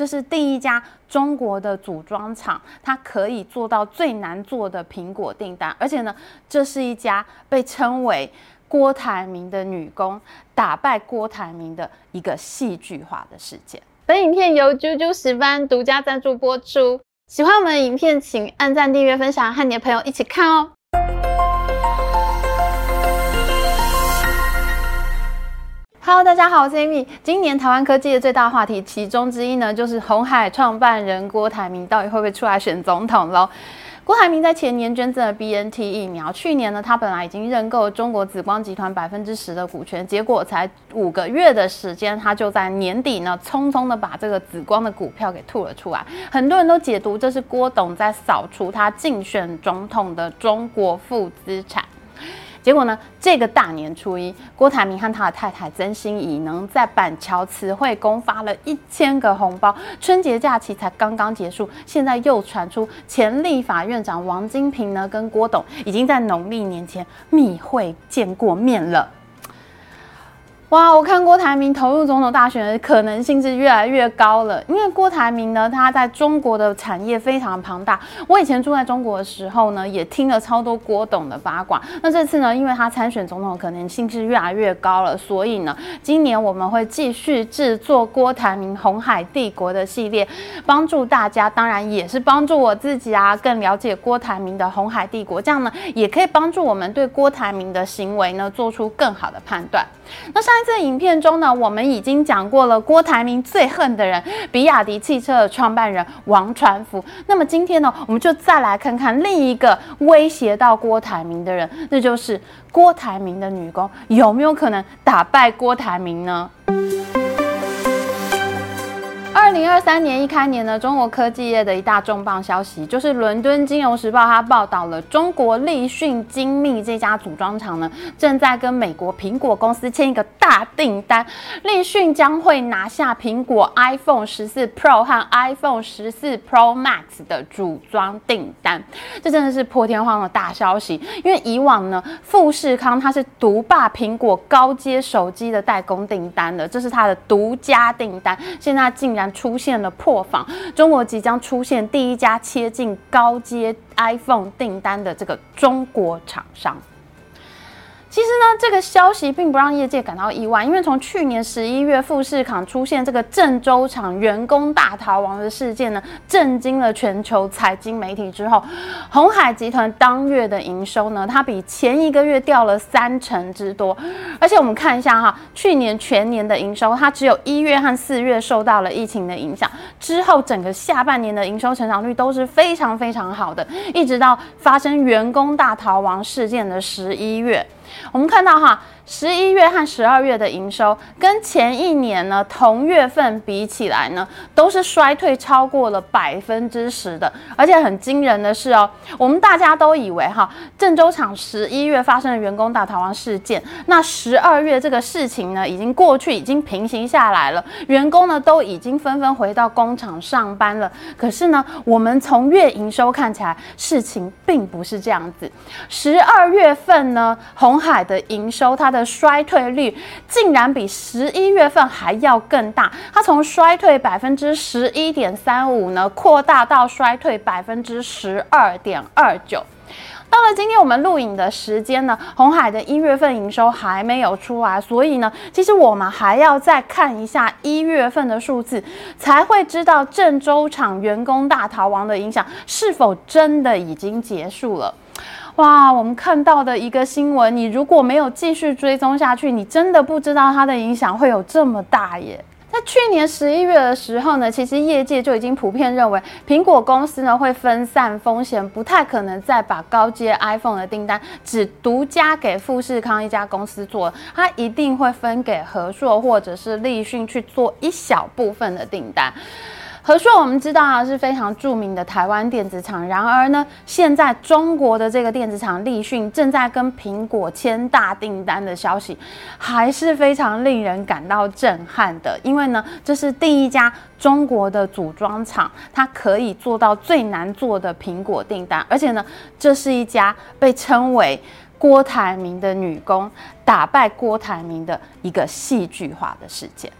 这是第一家中国的组装厂，它可以做到最难做的苹果订单，而且呢，这是一家被称为郭台铭的女工打败郭台铭的一个戏剧化的事件。本影片由啾啾石斑独家赞助播出。喜欢我们的影片，请按赞、订阅、分享，和你的朋友一起看哦。Hello，大家好，我是 Amy。今年台湾科技的最大话题，其中之一呢，就是红海创办人郭台铭到底会不会出来选总统喽？郭台铭在前年捐赠了 BNT 疫苗，去年呢，他本来已经认购中国紫光集团百分之十的股权，结果才五个月的时间，他就在年底呢，匆匆的把这个紫光的股票给吐了出来。很多人都解读这是郭董在扫除他竞选总统的中国负资产。结果呢，这个大年初一，郭台铭和他的太太曾心怡能在板桥慈惠宫发了一千个红包。春节假期才刚刚结束，现在又传出前立法院长王金平呢跟郭董已经在农历年前密会见过面了。哇，我看郭台铭投入总统大选的可能性是越来越高了，因为郭台铭呢，他在中国的产业非常庞大。我以前住在中国的时候呢，也听了超多郭董的八卦。那这次呢，因为他参选总统可能性是越来越高了，所以呢，今年我们会继续制作郭台铭红海帝国的系列，帮助大家，当然也是帮助我自己啊，更了解郭台铭的红海帝国。这样呢，也可以帮助我们对郭台铭的行为呢，做出更好的判断。那上次影片中呢，我们已经讲过了郭台铭最恨的人，比亚迪汽车的创办人王传福。那么今天呢，我们就再来看看另一个威胁到郭台铭的人，那就是郭台铭的女工，有没有可能打败郭台铭呢？二零二三年一开年呢，中国科技业的一大重磅消息，就是伦敦金融时报它报道了中国立讯精密这家组装厂呢，正在跟美国苹果公司签一个大订单，立讯将会拿下苹果 iPhone 十四 Pro 和 iPhone 十四 Pro Max 的组装订单，这真的是破天荒的大消息，因为以往呢，富士康它是独霸苹果高阶手机的代工订单的，这是它的独家订单，现在竟然。出现了破防，中国即将出现第一家切进高阶 iPhone 订单的这个中国厂商。其实呢，这个消息并不让业界感到意外，因为从去年十一月富士康出现这个郑州厂员工大逃亡的事件呢，震惊了全球财经媒体之后，鸿海集团当月的营收呢，它比前一个月掉了三成之多。而且我们看一下哈，去年全年的营收，它只有一月和四月受到了疫情的影响，之后整个下半年的营收成长率都是非常非常好的，一直到发生员工大逃亡事件的十一月。我们看到哈。十一月和十二月的营收跟前一年呢同月份比起来呢，都是衰退超过了百分之十的，而且很惊人的是哦，我们大家都以为哈郑州厂十一月发生了员工大逃亡事件，那十二月这个事情呢已经过去，已经平行下来了，员工呢都已经纷纷回到工厂上班了。可是呢，我们从月营收看起来，事情并不是这样子。十二月份呢，红海的营收它的衰退率竟然比十一月份还要更大，它从衰退百分之十一点三五呢，扩大到衰退百分之十二点二九。到了今天我们录影的时间呢，红海的一月份营收还没有出来，所以呢，其实我们还要再看一下一月份的数字，才会知道郑州厂员工大逃亡的影响是否真的已经结束了。哇，我们看到的一个新闻，你如果没有继续追踪下去，你真的不知道它的影响会有这么大耶。在去年十一月的时候呢，其实业界就已经普遍认为，苹果公司呢会分散风险，不太可能再把高阶 iPhone 的订单只独家给富士康一家公司做，它一定会分给和硕或者是立讯去做一小部分的订单。和硕我们知道啊是非常著名的台湾电子厂，然而呢，现在中国的这个电子厂立讯正在跟苹果签大订单的消息，还是非常令人感到震撼的。因为呢，这是第一家中国的组装厂，它可以做到最难做的苹果订单，而且呢，这是一家被称为郭台铭的女工打败郭台铭的一个戏剧化的事件。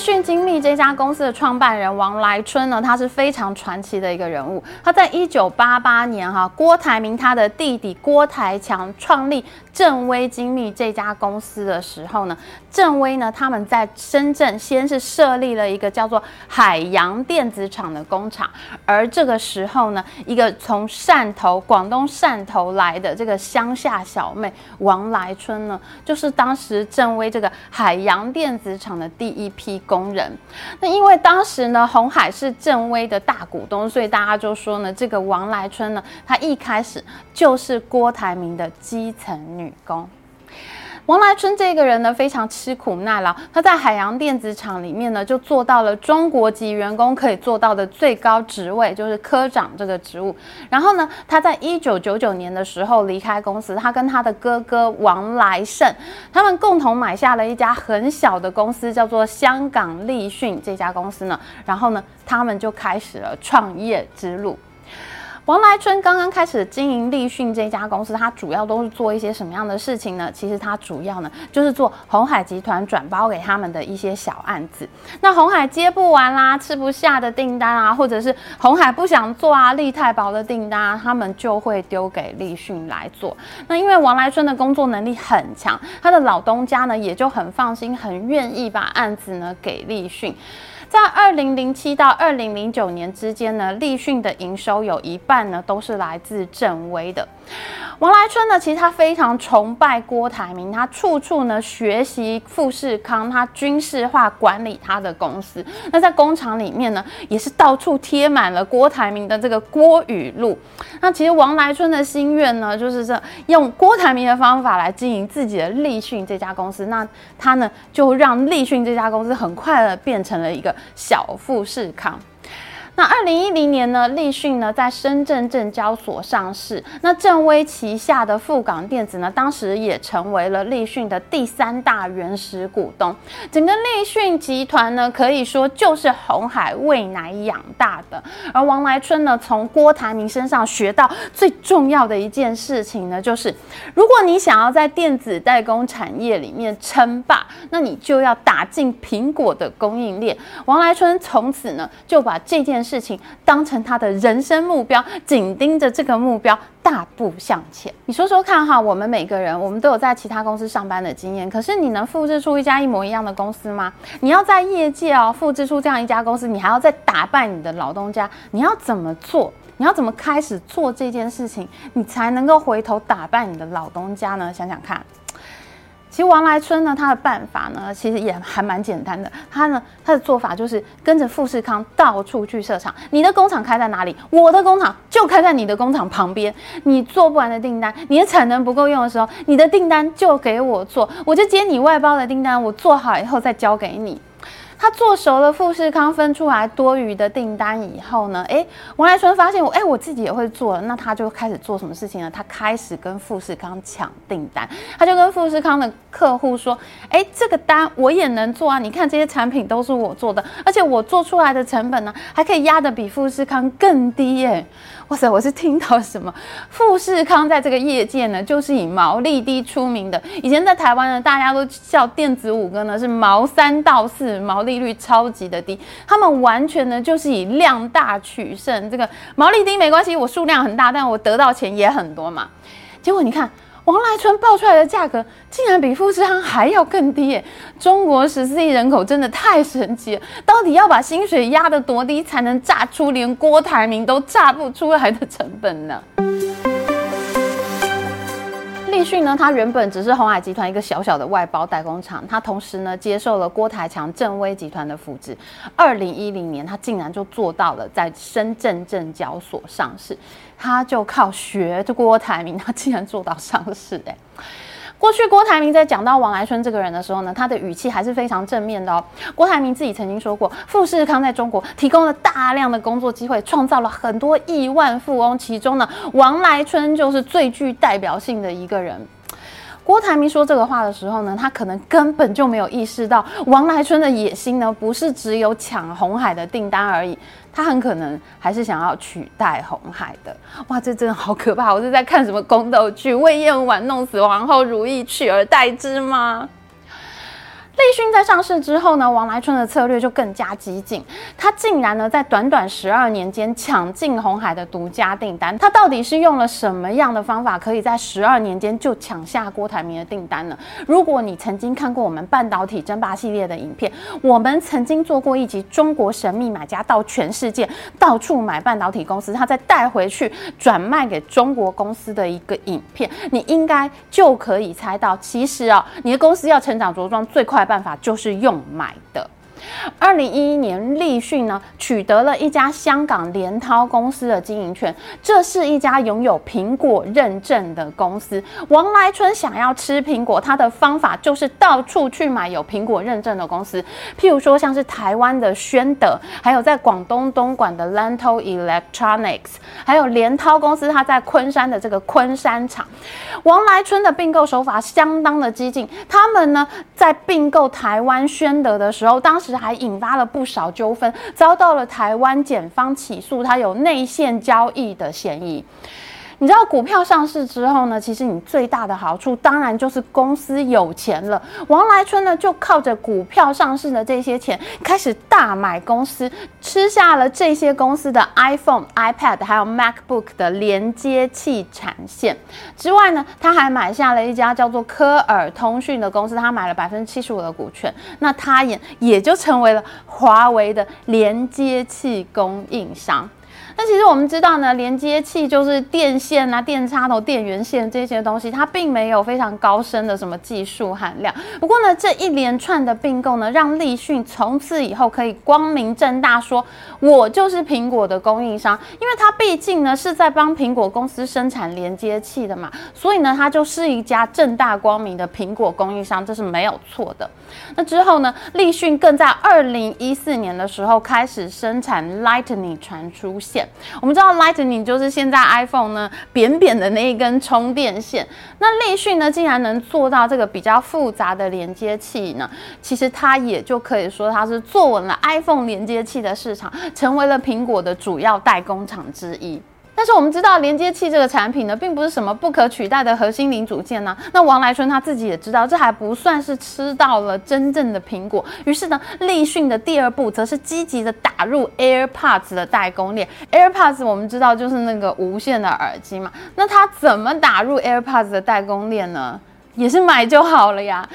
讯精密这家公司的创办人王来春呢，他是非常传奇的一个人物。他在一九八八年哈，郭台铭他的弟弟郭台强创立正威精密这家公司的时候呢，正威呢他们在深圳先是设立了一个叫做海洋电子厂的工厂，而这个时候呢，一个从汕头广东汕头来的这个乡下小妹王来春呢，就是当时正威这个海洋电子厂的第一批工人，那因为当时呢，红海是正威的大股东，所以大家就说呢，这个王来春呢，他一开始就是郭台铭的基层女工。王来春这个人呢，非常吃苦耐劳。他在海洋电子厂里面呢，就做到了中国籍员工可以做到的最高职位，就是科长这个职务。然后呢，他在一九九九年的时候离开公司，他跟他的哥哥王来胜，他们共同买下了一家很小的公司，叫做香港立讯这家公司呢。然后呢，他们就开始了创业之路。王来春刚刚开始经营立讯这家公司，他主要都是做一些什么样的事情呢？其实他主要呢就是做红海集团转包给他们的一些小案子。那红海接不完啦、吃不下的订单啊，或者是红海不想做啊，立太薄的订单啊，他们就会丢给立讯来做。那因为王来春的工作能力很强，他的老东家呢也就很放心，很愿意把案子呢给立讯。在二零零七到二零零九年之间呢，立讯的营收有一半呢都是来自正威的。王来春呢，其实他非常崇拜郭台铭，他处处呢学习富士康，他军事化管理他的公司。那在工厂里面呢，也是到处贴满了郭台铭的这个郭语录。那其实王来春的心愿呢，就是这用郭台铭的方法来经营自己的立讯这家公司。那他呢，就让立讯这家公司很快的变成了一个小富士康。那二零一零年呢，立讯呢在深圳证交所上市。那正威旗下的富港电子呢，当时也成为了立讯的第三大原始股东。整个立讯集团呢，可以说就是红海喂奶养大的。而王来春呢，从郭台铭身上学到最重要的一件事情呢，就是如果你想要在电子代工产业里面称霸，那你就要打进苹果的供应链。王来春从此呢，就把这件事。情当成他的人生目标，紧盯着这个目标，大步向前。你说说看哈，我们每个人，我们都有在其他公司上班的经验，可是你能复制出一家一模一样的公司吗？你要在业界哦，复制出这样一家公司，你还要再打败你的老东家，你要怎么做？你要怎么开始做这件事情，你才能够回头打败你的老东家呢？想想看。其实王来春呢，他的办法呢，其实也还蛮简单的。他呢，他的做法就是跟着富士康到处去设厂。你的工厂开在哪里？我的工厂就开在你的工厂旁边。你做不完的订单，你的产能不够用的时候，你的订单就给我做，我就接你外包的订单，我做好以后再交给你。他做熟了富士康分出来多余的订单以后呢，诶，王来春发现我，哎，我自己也会做了，那他就开始做什么事情呢？他开始跟富士康抢订单，他就跟富士康的客户说，哎，这个单我也能做啊，你看这些产品都是我做的，而且我做出来的成本呢，还可以压得比富士康更低耶。哇塞！我是听到什么？富士康在这个业界呢，就是以毛利低出名的。以前在台湾呢，大家都叫电子五哥呢是毛三到四，毛利率超级的低。他们完全呢就是以量大取胜。这个毛利低没关系，我数量很大，但我得到钱也很多嘛。结果你看。王来春报出来的价格竟然比富士康还要更低耶！中国十四亿人口真的太神奇了，到底要把薪水压得多低才能榨出连郭台铭都榨不出来的成本呢？立讯呢，它原本只是鸿海集团一个小小的外包代工厂，它同时呢接受了郭台强正威集团的扶植。二零一零年，它竟然就做到了在深圳证交所上市，它就靠学这郭台铭，它竟然做到上市哎、过去郭台铭在讲到王来春这个人的时候呢，他的语气还是非常正面的哦。郭台铭自己曾经说过，富士康在中国提供了大量的工作机会，创造了很多亿万富翁，其中呢，王来春就是最具代表性的一个人。郭台铭说这个话的时候呢，他可能根本就没有意识到王来春的野心呢，不是只有抢红海的订单而已。他很可能还是想要取代红海的，哇，这真的好可怕！我是在看什么宫斗剧？魏嬿婉弄死皇后，如意取而代之吗？立讯在上市之后呢，王来春的策略就更加激进，他竟然呢在短短十二年间抢进红海的独家订单。他到底是用了什么样的方法，可以在十二年间就抢下郭台铭的订单呢？如果你曾经看过我们半导体争霸系列的影片，我们曾经做过一集《中国神秘买家到全世界到处买半导体公司，他再带回去转卖给中国公司的一个影片》，你应该就可以猜到，其实啊、哦，你的公司要成长茁壮最快办法就是用买的。二零一一年，立讯呢取得了一家香港联涛公司的经营权，这是一家拥有苹果认证的公司。王来春想要吃苹果，他的方法就是到处去买有苹果认证的公司，譬如说像是台湾的宣德，还有在广东东莞的 Lanto Electronics，还有联涛公司，他在昆山的这个昆山厂。王来春的并购手法相当的激进，他们呢在并购台湾宣德的时候，当时。还引发了不少纠纷，遭到了台湾检方起诉，他有内线交易的嫌疑。你知道股票上市之后呢，其实你最大的好处当然就是公司有钱了。王来春呢就靠着股票上市的这些钱，开始大买公司，吃下了这些公司的 iPhone、iPad 还有 MacBook 的连接器产线。之外呢，他还买下了一家叫做科尔通讯的公司，他买了百分之七十五的股权。那他也也就成为了华为的连接器供应商。那其实我们知道呢，连接器就是电线啊、电插头、电源线这些东西，它并没有非常高深的什么技术含量。不过呢，这一连串的并购呢，让立讯从此以后可以光明正大说，我就是苹果的供应商，因为它毕竟呢是在帮苹果公司生产连接器的嘛，所以呢，它就是一家正大光明的苹果供应商，这是没有错的。那之后呢，立讯更在二零一四年的时候开始生产 Lightning 传输线。我们知道 Lightning 就是现在 iPhone 呢扁扁的那一根充电线。那立讯呢，竟然能做到这个比较复杂的连接器呢？其实它也就可以说它是坐稳了 iPhone 连接器的市场，成为了苹果的主要代工厂之一。但是我们知道，连接器这个产品呢，并不是什么不可取代的核心零组件呢、那王来春他自己也知道，这还不算是吃到了真正的苹果。于是呢，立讯的第二步则是积极的打入 AirPods 的代工链。AirPods 我们知道就是那个无线的耳机嘛。那他怎么打入 AirPods 的代工链呢？也是买就好了呀。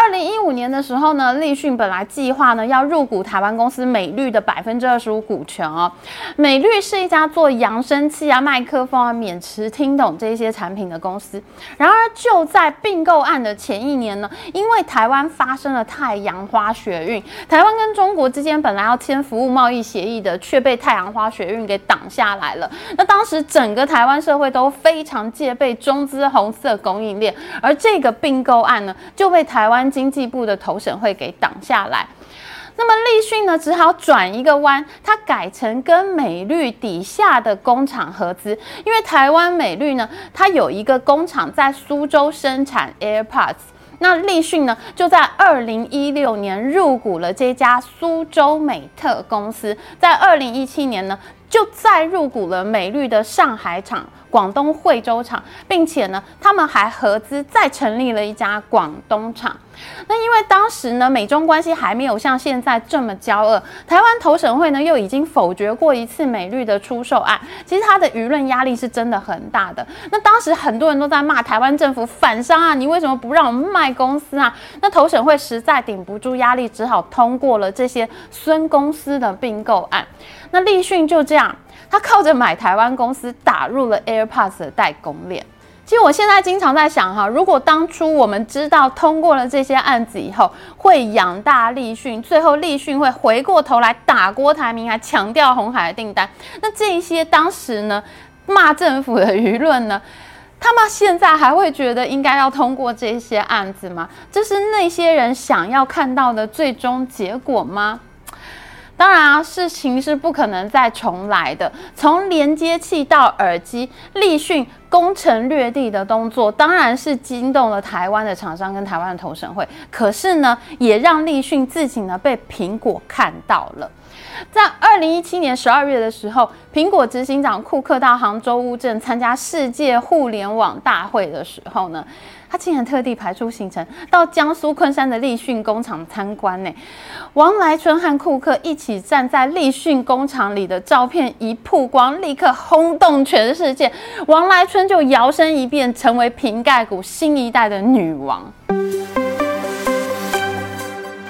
二零一五年的时候呢，立讯本来计划呢要入股台湾公司美律的百分之二十五股权哦。美律是一家做扬声器啊、麦克风啊、免持听懂这些产品的公司。然而就在并购案的前一年呢，因为台湾发生了太阳花学运，台湾跟中国之间本来要签服务贸易协议的，却被太阳花学运给挡下来了。那当时整个台湾社会都非常戒备中资红色供应链，而这个并购案呢就被台湾。经济部的投审会给挡下来，那么立讯呢，只好转一个弯，它改成跟美律底下的工厂合资，因为台湾美律呢，它有一个工厂在苏州生产 AirPods，那立讯呢就在二零一六年入股了这家苏州美特公司，在二零一七年呢就再入股了美律的上海厂。广东惠州厂，并且呢，他们还合资再成立了一家广东厂。那因为当时呢，美中关系还没有像现在这么交恶，台湾投审会呢又已经否决过一次美律的出售案，其实它的舆论压力是真的很大的。那当时很多人都在骂台湾政府反商啊，你为什么不让我们卖公司啊？那投审会实在顶不住压力，只好通过了这些孙公司的并购案。那立讯就这样。他靠着买台湾公司打入了 AirPods 的代工链。其实我现在经常在想哈，如果当初我们知道通过了这些案子以后会养大立讯，最后立讯会回过头来打郭台铭，还强调红海的订单，那这些当时呢骂政府的舆论呢，他们现在还会觉得应该要通过这些案子吗？这是那些人想要看到的最终结果吗？当然啊，事情是不可能再重来的。从连接器到耳机，立讯攻城略地的动作，当然是惊动了台湾的厂商跟台湾的投审会。可是呢，也让立讯自己呢被苹果看到了。在二零一七年十二月的时候，苹果执行长库克到杭州乌镇参加世界互联网大会的时候呢，他竟然特地排出行程到江苏昆山的立讯工厂参观呢。王来春和库克一起站在立讯工厂里的照片一曝光，立刻轰动全世界，王来春就摇身一变成为瓶盖股新一代的女王。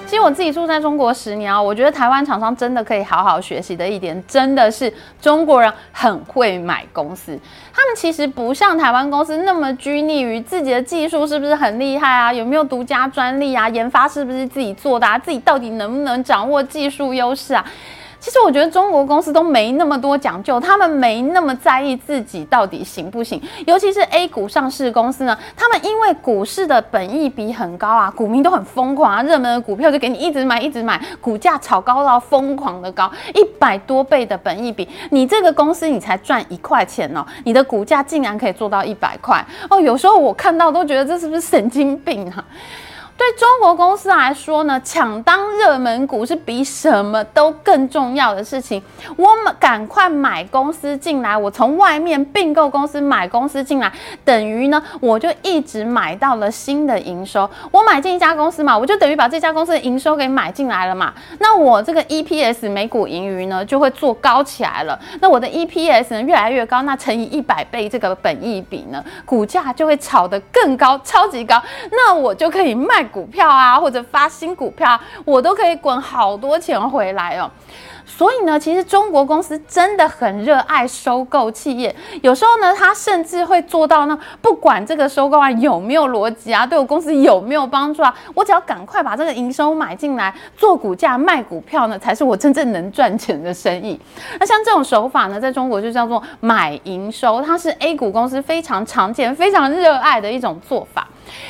其实我自己住在中国十年啊，我觉得台湾厂商真的可以好好学习的一点，真的是中国人很会买公司。他们其实不像台湾公司那么拘泥于自己的技术是不是很厉害啊，有没有独家专利啊，研发是不是自己做的啊，自己到底能不能掌握技术优势啊。其实我觉得中国公司都没那么多讲究，他们没那么在意自己到底行不行。尤其是 A 股上市公司呢，他们因为股市的本益比很高啊，股民都很疯狂啊，热门的股票就给你一直买一直买，股价炒高到疯狂的高，一百多倍的本益比，你这个公司你才赚一块钱哦，你的股价竟然可以做到一百块哦，有时候我看到都觉得这是不是神经病啊？对中国公司来说呢，抢当热门股是比什么都更重要的事情。我们赶快买公司进来，我从外面并购公司买公司进来，等于呢，我就一直买到了新的营收。我买进一家公司嘛，我就等于把这家公司的营收给买进来了嘛。那我这个 EPS 每股盈余呢，就会做高起来了。那我的 EPS 呢，越来越高，那乘以一百倍这个本益比呢，股价就会炒得更高，超级高。那我就可以卖。股票啊，或者发新股票，我都可以滚好多钱回来哦。所以呢，其实中国公司真的很热爱收购企业，有时候呢，他甚至会做到呢，不管这个收购啊有没有逻辑啊，对我公司有没有帮助啊，我只要赶快把这个营收买进来，做股价卖股票呢，才是我真正能赚钱的生意。那像这种手法呢，在中国就叫做买营收，它是 A 股公司非常常见、非常热爱的一种做法。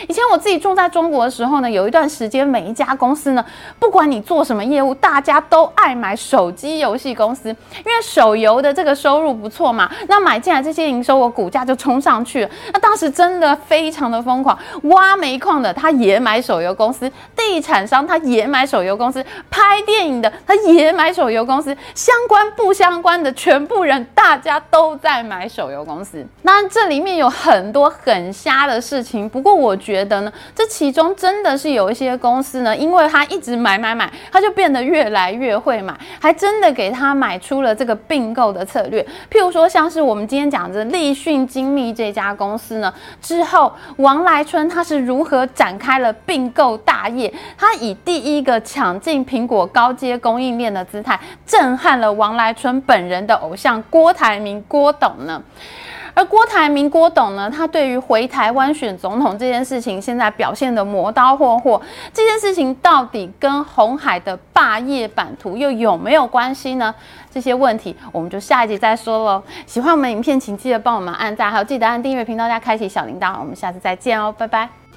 以前我自己住在中国的时候呢，有一段时间，每一家公司呢，不管你做什么业务，大家都爱买手机游戏公司，因为手游的这个收入不错嘛。那买进来这些营收，我股价就冲上去了。那当时真的非常的疯狂，挖煤矿的他也买手游公司，地产商他也买手游公司，拍电影的他也买手游公司，相关不相关的全部人，大家都在买手游公司。那这里面有很多很瞎的事情，不过我。我觉得呢，这其中真的是有一些公司呢，因为他一直买买买，他就变得越来越会买，还真的给他买出了这个并购的策略。譬如说，像是我们今天讲的立讯精密这家公司呢，之后王来春他是如何展开了并购大业？他以第一个抢进苹果高阶供应链的姿态，震撼了王来春本人的偶像郭台铭郭董呢。而郭台铭郭董呢，他对于回台湾选总统这件事情，现在表现得磨刀霍霍。这件事情到底跟红海的霸业版图又有没有关系呢？这些问题我们就下一集再说喽。喜欢我们影片，请记得帮我们按赞，还有记得按订阅频道加开启小铃铛。我们下次再见哦，拜拜。